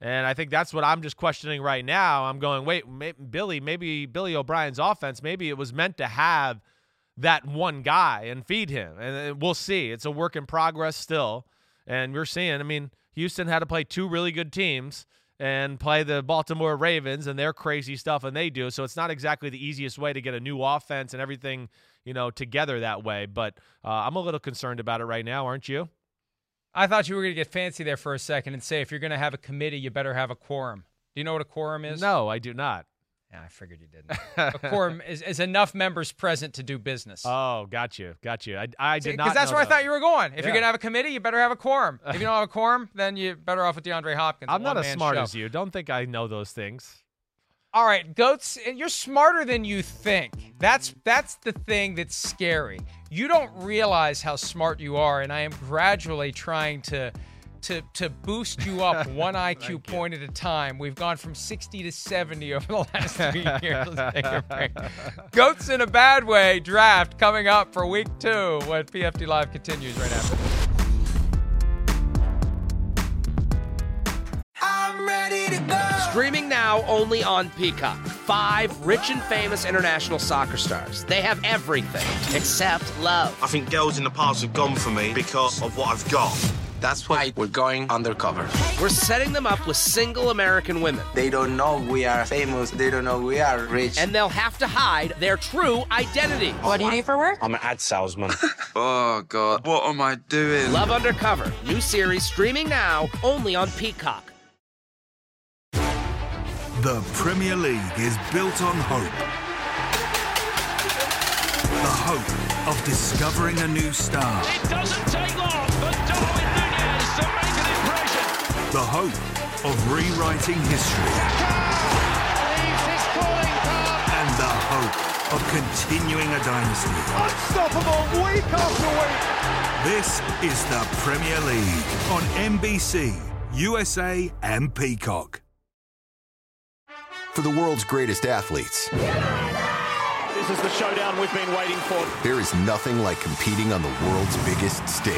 And I think that's what I'm just questioning right now. I'm going, wait, Billy, maybe Billy O'Brien's offense, maybe it was meant to have that one guy and feed him. And uh, we'll see. It's a work in progress still. And we're seeing, I mean, Houston had to play two really good teams and play the Baltimore Ravens and their crazy stuff and they do. So it's not exactly the easiest way to get a new offense and everything, you know, together that way. But uh, I'm a little concerned about it right now, aren't you? I thought you were going to get fancy there for a second and say if you're going to have a committee, you better have a quorum. Do you know what a quorum is? No, I do not. Yeah, I figured you didn't. a quorum is, is enough members present to do business. Oh, got you. Got you. I, I did not. Because that's know where I thought you were going. If Yeah. you're going to have a committee, you better have a quorum. If you don't have a quorum, then you're better off with DeAndre Hopkins. I'm not as smart show. as you. Don't think I know those things. all right, goats, and you're smarter than you think. That's that's the thing that's scary. You don't realize how smart you are, and I am gradually trying to to to boost you up one IQ point at a time. We've gone from 60 to 70 over the last three years. Let's take a break. Goats in a bad way draft coming up for week two when PFT Live continues right after this. Streaming now only on Peacock. Five rich and famous international soccer stars. They have everything except love. I think girls in the past have gone for me because of what I've got. That's why we're going undercover. We're setting them up with single American women. They don't know we are famous. They don't know we are rich. And they'll have to hide their true identity. What do you need for work? I'm an ad salesman. oh, God. What am I doing? Love Undercover. New series streaming now only on Peacock. The Premier League is built on hope. The hope of discovering a new star. The hope of rewriting history. And the hope of continuing a dynasty. Unstoppable week after week. This is the Premier League on NBC, USA, and Peacock. For the world's greatest athletes, This is the showdown we've been waiting for. there is nothing like competing on the world's biggest stage.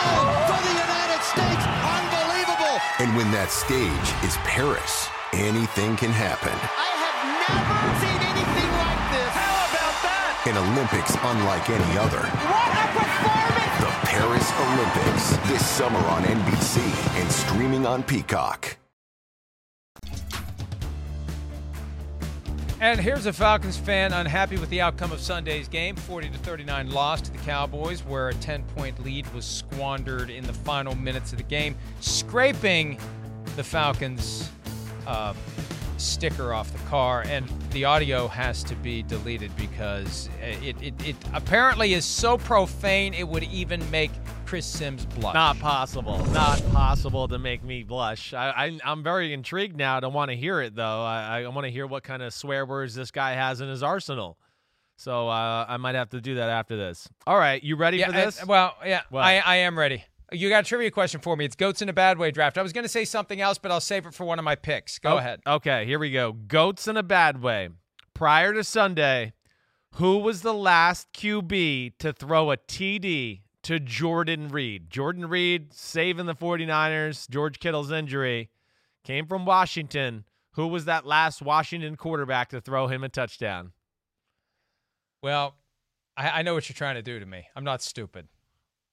Goal for the United States! Unbelievable! And when that stage is Paris, anything can happen. I have never seen anything like this. How about that? An Olympics unlike any other. What a performance! The Paris Olympics, this summer on NBC and streaming on Peacock. And here's a Falcons fan unhappy with the outcome of Sunday's game 40 to 39 loss to the Cowboys, where a 10 point lead was squandered in the final minutes of the game, scraping the Falcons' uh, sticker off the car. And the audio has to be deleted because it, it, it apparently is so profane it would even make Chris Sims blush. Not possible. Not possible to make me blush. I, I, I'm very intrigued now to want to hear it, though. I, I want to hear what kind of swear words this guy has in his arsenal. So uh, I might have to do that after this. All right, you ready yeah, for this? uh, well, yeah, What? I, I am ready. You got a trivia question for me. It's goats in a bad way draft. I was going to say something else, but I'll save it for one of my picks. Go Oh, ahead. Okay, here we go. Goats in a bad way. Prior to Sunday, who was the last QB to throw a TD to Jordan Reed? Jordan Reed saving the 49ers, George Kittle's injury, came from Washington. Who was that last Washington quarterback to throw him a touchdown? Well, I, I know what you're trying to do to me. I'm not stupid.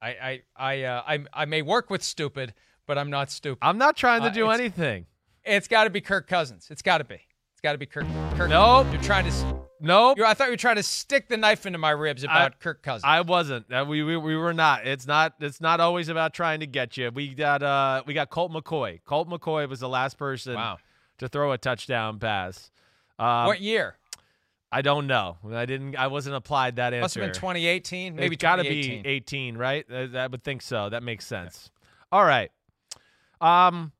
I I I uh, I, I may work with stupid, but I'm not stupid. I'm not trying to Uh, do it's- anything. It's got to be Kirk Cousins. It's got to be. It's got to be Kirk. Kirk Nope. You're trying to. S- Nope. I thought you were trying to stick the knife into my ribs about I- Kirk Cousins. I wasn't. We, we we were not. It's not. It's not always about trying to get you. We got uh we got Colt McCoy. Colt McCoy was the last person wow. to throw a touchdown pass. Um, what year? I don't know. I didn't. I wasn't applied that answer. Must have been 2018. Maybe it's got to be 18, right? Uh, I would think so. That makes sense. All right. Um,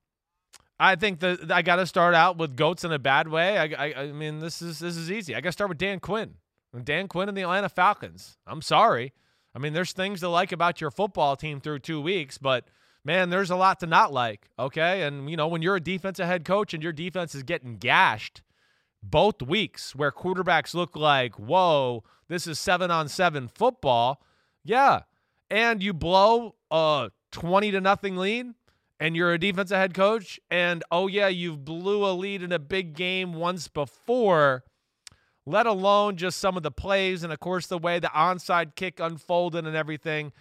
I think that I got to start out with goats in a bad way. I, I, I mean, this is this is easy. I got to start with Dan Quinn. Dan Quinn and the Atlanta Falcons. I'm sorry. I mean, there's things to like about your football team through two weeks, but man, there's a lot to not like. Okay, and you know when you're a defensive head coach and your defense is getting gashed both weeks where quarterbacks look like, whoa, this is seven on seven football. Yeah. And you blow a 20 to nothing lead and you're a defensive head coach. And oh, yeah, you've blew a lead in a big game once before, let alone just some of the plays and, of course, the way the onside kick unfolded and everything.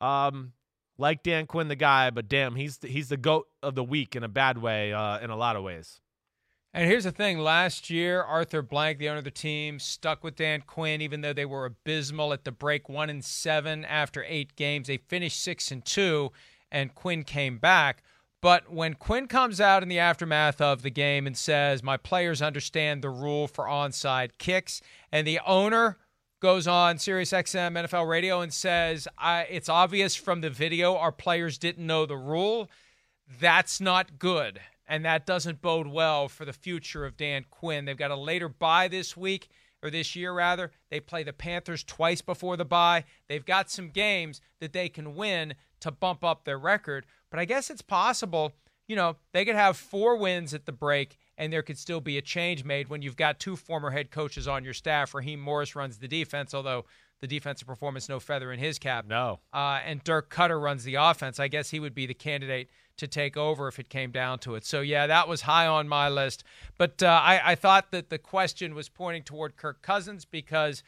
Um, like Dan Quinn, the guy, but damn, he's the, he's the goat of the week in a bad way, uh, in a lot of ways. And here's the thing last year, Arthur Blank, the owner of the team, stuck with Dan Quinn, even though they were abysmal at the break, one and seven after eight games. They finished six and two, and Quinn came back. But when Quinn comes out in the aftermath of the game and says, My players understand the rule for onside kicks, and the owner goes on Sirius XM NFL radio and says, It's obvious from the video our players didn't know the rule that's not good. and that doesn't bode well for the future of Dan Quinn. They've got a later bye this week or this year rather. They play the Panthers twice before the bye. They've got some games that they can win to bump up their record, but I guess it's possible, you know, they could have four wins at the break and there could still be a change made when you've got two former head coaches on your staff. Raheem Morris runs the defense, although the defensive performance no feather in his cap. No. Uh, and Dirk Koetter runs the offense. I guess he would be the candidate to take over if it came down to it. So yeah, that was high on my list. But uh, I, I thought that the question was pointing toward Kirk Cousins because,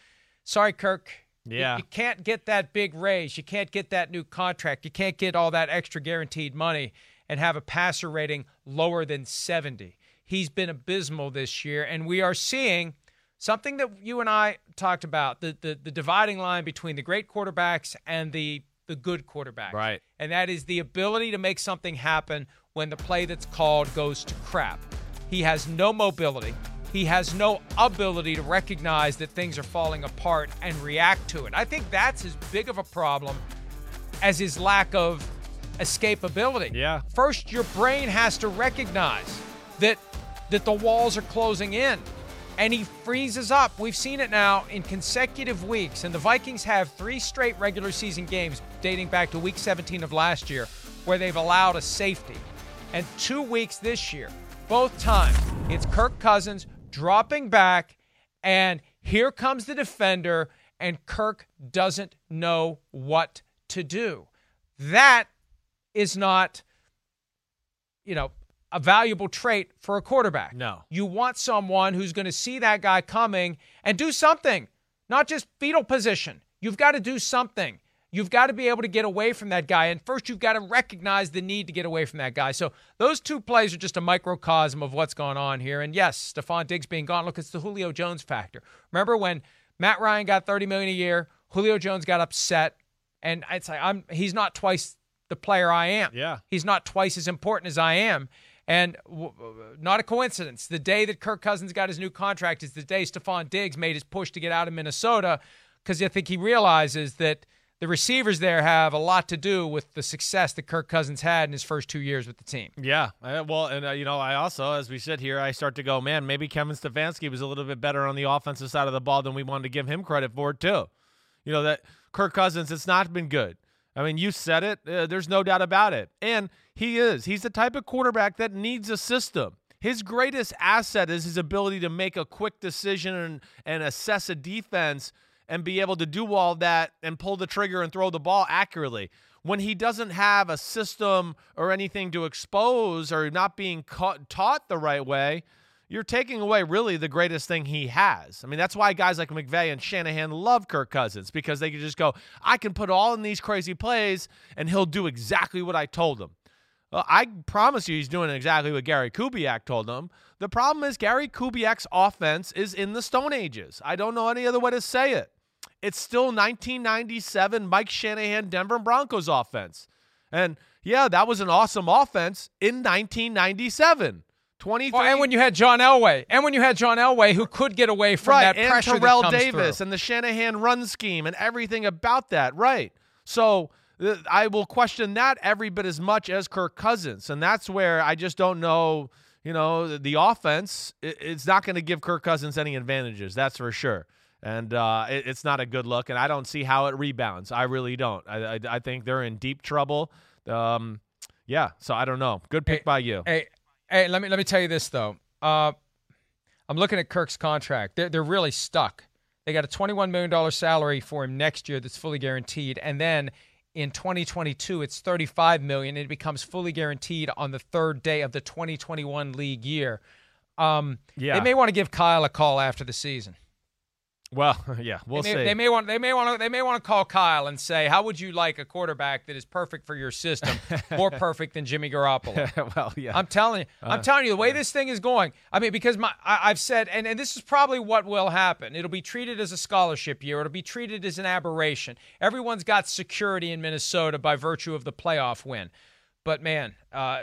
sorry, Kirk. Yeah. You, you can't get that big raise. You can't get that new contract. You can't get all that extra guaranteed money and have a passer rating lower than 70. He's been abysmal this year, and we are seeing something that you and I talked about the, the, the dividing line between the great quarterbacks and the the good quarterbacks. Right. And that is the ability to make something happen when the play that's called goes to crap. He has no mobility. He has no ability to recognize that things are falling apart and react to it. I think that's as big of a problem as his lack of escapability. Yeah. First, your brain has to recognize that that the walls are closing in and he freezes up. We've seen it now in consecutive weeks, and the Vikings have three straight regular season games dating back to week 17 of last year where they've allowed a safety. And two weeks this year, both times, it's Kirk Cousins dropping back, and here comes the defender, and Kirk doesn't know what to do. That is not, you know, a valuable trait for a quarterback. No. You want someone who's going to see that guy coming and do something, not just fetal position. You've got to do something. You've got to be able to get away from that guy. And first, you've got to recognize the need to get away from that guy. So, those two plays are just a microcosm of what's going on here. And yes, Stefon Diggs being gone. Look, it's the Julio Jones factor. Remember when Matt Ryan got 30 million a year? Julio Jones got upset. And it's like, I'm, he's not twice the player I am. Yeah. He's not twice as important as I am. And w- not a coincidence. The day that Kirk Cousins got his new contract is the day Stefon Diggs made his push to get out of Minnesota because I think he realizes that the receivers there have a lot to do with the success that Kirk Cousins had in his first two years with the team. Yeah. Uh, well, and, uh, you know, I also, as we sit here, I start to go, man, maybe Kevin Stefanski was a little bit better on the offensive side of the ball than we wanted to give him credit for, too. You know, that Kirk Cousins, it's not been good. I mean, you said it. Uh, there's no doubt about it. And he is. He's the type of quarterback that needs a system. His greatest asset is his ability to make a quick decision and, and assess a defense and be able to do all that and pull the trigger and throw the ball accurately. When he doesn't have a system or anything to expose or not being caught, taught the right way, you're taking away really the greatest thing he has. I mean, that's why guys like McVay and Shanahan love Kirk Cousins because they can just go, I can put all in these crazy plays and he'll do exactly what I told him. Well, I promise you he's doing exactly what Gary Kubiak told him. The problem is Gary Kubiak's offense is in the Stone Ages. I don't know any other way to say it. It's still 1997 Mike Shanahan Denver Broncos offense. And yeah, that was an awesome offense in 1997. 23 well, and when you had John Elway, and when you had John Elway, who could get away from right, that and pressure Terrell that Davis through. and the Shanahan run scheme and everything about that, right? So th- I will question that every bit as much as Kirk Cousins, and that's where I just don't know. You know, the, the offense it, it's not going to give Kirk Cousins any advantages, that's for sure. And uh, it, it's not a good look, and I don't see how it rebounds. I really don't. I, I, I think they're in deep trouble. Um, yeah, so I don't know. Good pick Hey, by you. Hey, hey, let me let me tell you this though. Uh, I'm looking at Kirk's contract. They're they're really stuck. They got a 21 million dollar salary for him next year that's fully guaranteed, and then in 2022 it's 35 million. And it becomes fully guaranteed on the third day of the 2021 league year. Um, Yeah. they may want to give Kyle a call after the season. Well, yeah, we'll they, may, see. they may want they may want to they may want to call Kyle and say, "How would you like a quarterback that is perfect for your system, more perfect than Jimmy Garoppolo?" well, yeah. I'm telling you, I'm Uh, telling you, the way this thing is going. I mean, because my I, I've said, and, and this is probably what will happen. It'll be treated as a scholarship year. It'll be treated as an aberration. Everyone's got security in Minnesota by virtue of the playoff win. But man, uh,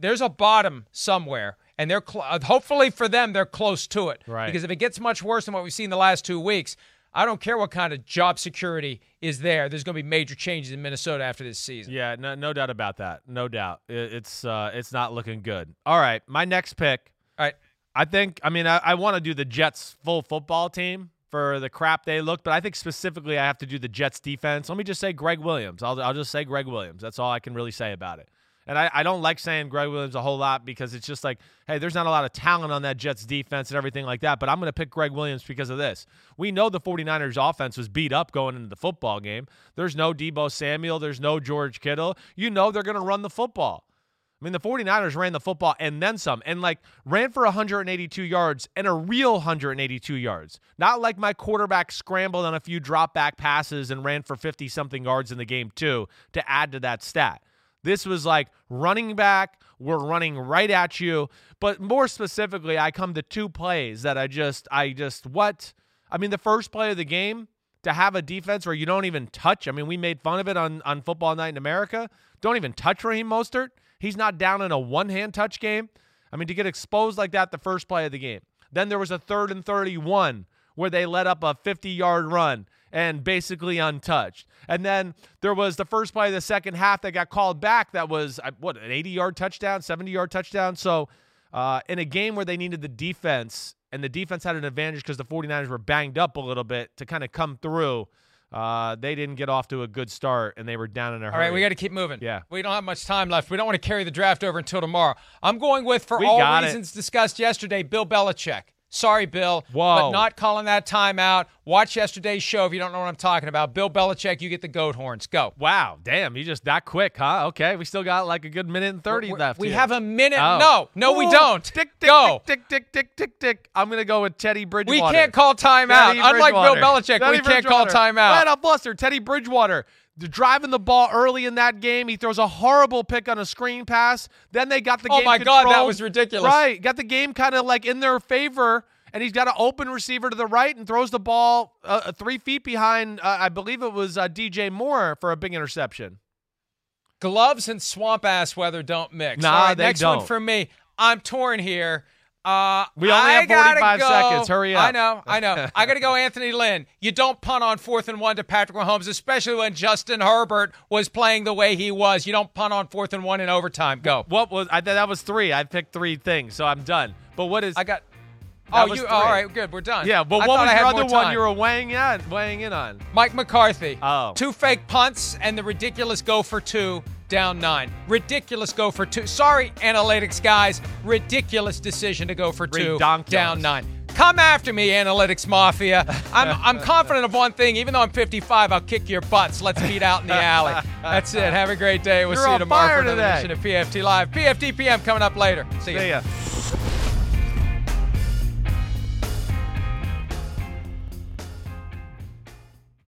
there's a bottom somewhere, and they're cl- uh, hopefully for them they're close to it. Right. Because if it gets much worse than what we've seen the last two weeks, I don't care what kind of job security is there. There's going to be major changes in Minnesota after this season. Yeah, no, no doubt about that. No doubt. It, it's uh, it's not looking good. All right, my next pick. All right. I think. I mean, I, I want to do the Jets full football team for the crap they look, but I think specifically I have to do the Jets defense. Let me just say Gregg Williams. I'll I'll just say Gregg Williams. That's all I can really say about it. And I, I don't like saying Gregg Williams a whole lot because it's just like, hey, there's not a lot of talent on that Jets defense and everything like that. But I'm going to pick Gregg Williams because of this. We know the 49ers offense was beat up going into the football game. There's no Deebo Samuel, there's no George Kittle. You know they're going to run the football. I mean, the 49ers ran the football and then some, and like ran for 182 yards and a real 182 yards. Not like my quarterback scrambled on a few drop back passes and ran for 50 something yards in the game, too, to add to that stat. This was like running back, we're running right at you. But more specifically, I come to two plays that I just, I just, what? I mean, the first play of the game, to have a defense where you don't even touch. I mean, we made fun of it on, on Football Night in America. Don't even touch Raheem Mostert. He's not down in a one hand touch game. I mean, to get exposed like that the first play of the game. Then there was a third and 31 where they let up a 50 yard run and basically untouched. And then there was the first play of the second half that got called back that was, uh, what, an 80 yard touchdown, 70 yard touchdown. So uh, in a game where they needed the defense, and the defense had an advantage because the 49ers were banged up a little bit to kind of come through. Uh, they didn't get off to a good start and they were down in a hurry. All right, we got to keep moving. Yeah. We don't have much time left. We don't want to carry the draft over until tomorrow. I'm going with, for We all got it. reasons discussed yesterday, Bill Belichick. Sorry, Bill. Whoa. But not calling that timeout. Watch yesterday's show if you don't know what I'm talking about. Bill Belichick, you get the goat horns. Go. Wow, damn, you just that quick, huh? Okay, we still got like a good minute and 30 We're- left. we here. have a minute. Oh. No, no, we don't. Tick, tick, Go. tick, tick, tick, tick, tick. I'm going to go with Teddy Bridgewater. We can't call timeout. Unlike Bill Belichick, Teddy we can't call timeout. Right up, Buster. Teddy Bridgewater. Driving the ball early in that game. He throws a horrible pick on a screen pass. Then they got the Oh game. Oh my God, that was ridiculous. Right, got the game kind of like in their favor, and he's got an open receiver to the right and throws the ball uh, three feet behind. Uh, I believe it was uh, DJ Moore for a big interception. Gloves and swamp ass weather don't mix. Nah, right, they next one don't. for me. I'm torn here. Uh, We only I have 45 go- seconds. Hurry up. I know, I know. I got to go Anthony Lynn. You don't punt on fourth and one to Patrick Mahomes, especially when Justin Herbert was playing the way he was. You don't punt on fourth and one in overtime. Go. What was I? That was three. I picked three things, so I'm done. But what is? I got. That Oh, you. three. All right, good. We're done. Yeah, but I what was your other one you were weighing in, weighing in on? Mike McCarthy. Oh. Two fake punts and the ridiculous go for two down nine. Ridiculous go for two. Sorry, analytics guys. Ridiculous decision to go for two Redonkulous. down nine. Come after me, analytics mafia. I'm, I'm confident of one thing. Even though I'm 55, I'll kick your butts. Let's meet out in the alley. That's it. Have a great day. We'll You're see you tomorrow for another today. edition of PFT Live. PFT PM coming up later. See, See ya. ya.